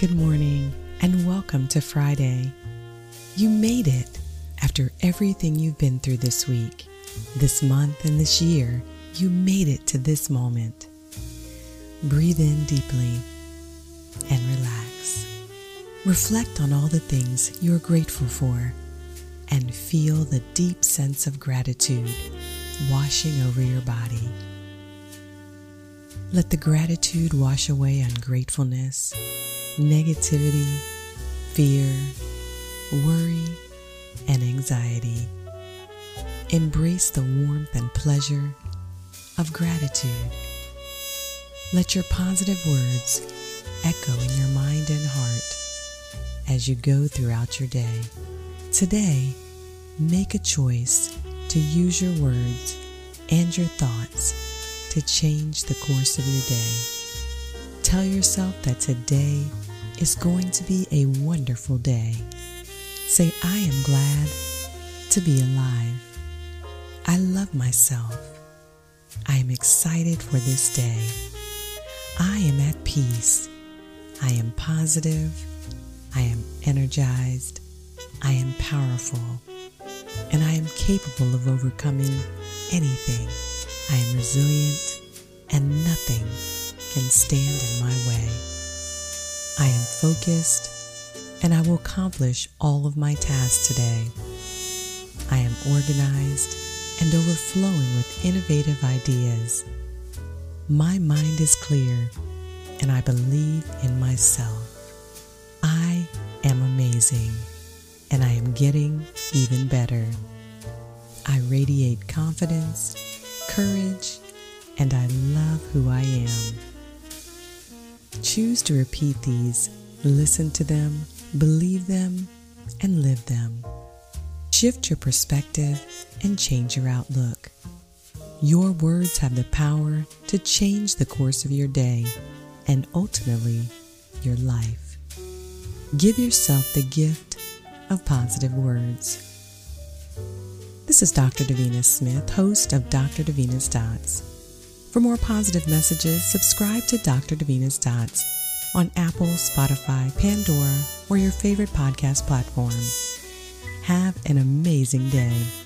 Good morning, and welcome to Friday. You made it after everything you've been through this week, this month, and this year. You made it to this moment. Breathe in deeply and relax. Reflect on all the things you're grateful for and feel the deep sense of gratitude washing over your body. Let the gratitude wash away ungratefulness negativity, fear, worry, and anxiety. Embrace the warmth and pleasure of gratitude. Let your positive words echo in your mind and heart as you go throughout your day. Today, make a choice to use your words and your thoughts to change the course of your day. Tell yourself that today is going to be a wonderful day. Say, I am glad to be alive. I love myself. I am excited for this day. I am at peace. I am positive. I am energized. I am powerful. And I am capable of overcoming anything. I am resilient and nothing can stand in my way. Focused and I will accomplish all of my tasks today. I am organized and overflowing with innovative ideas. My mind is clear and I believe in myself. I am amazing and I am getting even better. I radiate confidence, courage, and I love who I am. Choose to repeat these, listen to them, believe them, and live them. Shift your perspective and change your outlook. Your words have the power to change the course of your day and ultimately your life. Give yourself the gift of positive words. This is Dr. Davina Smith, host of Dr. Davina's Dots. For more positive messages, subscribe to Dr. Davina's Dots on Apple, Spotify, Pandora, or your favorite podcast platform. Have an amazing day.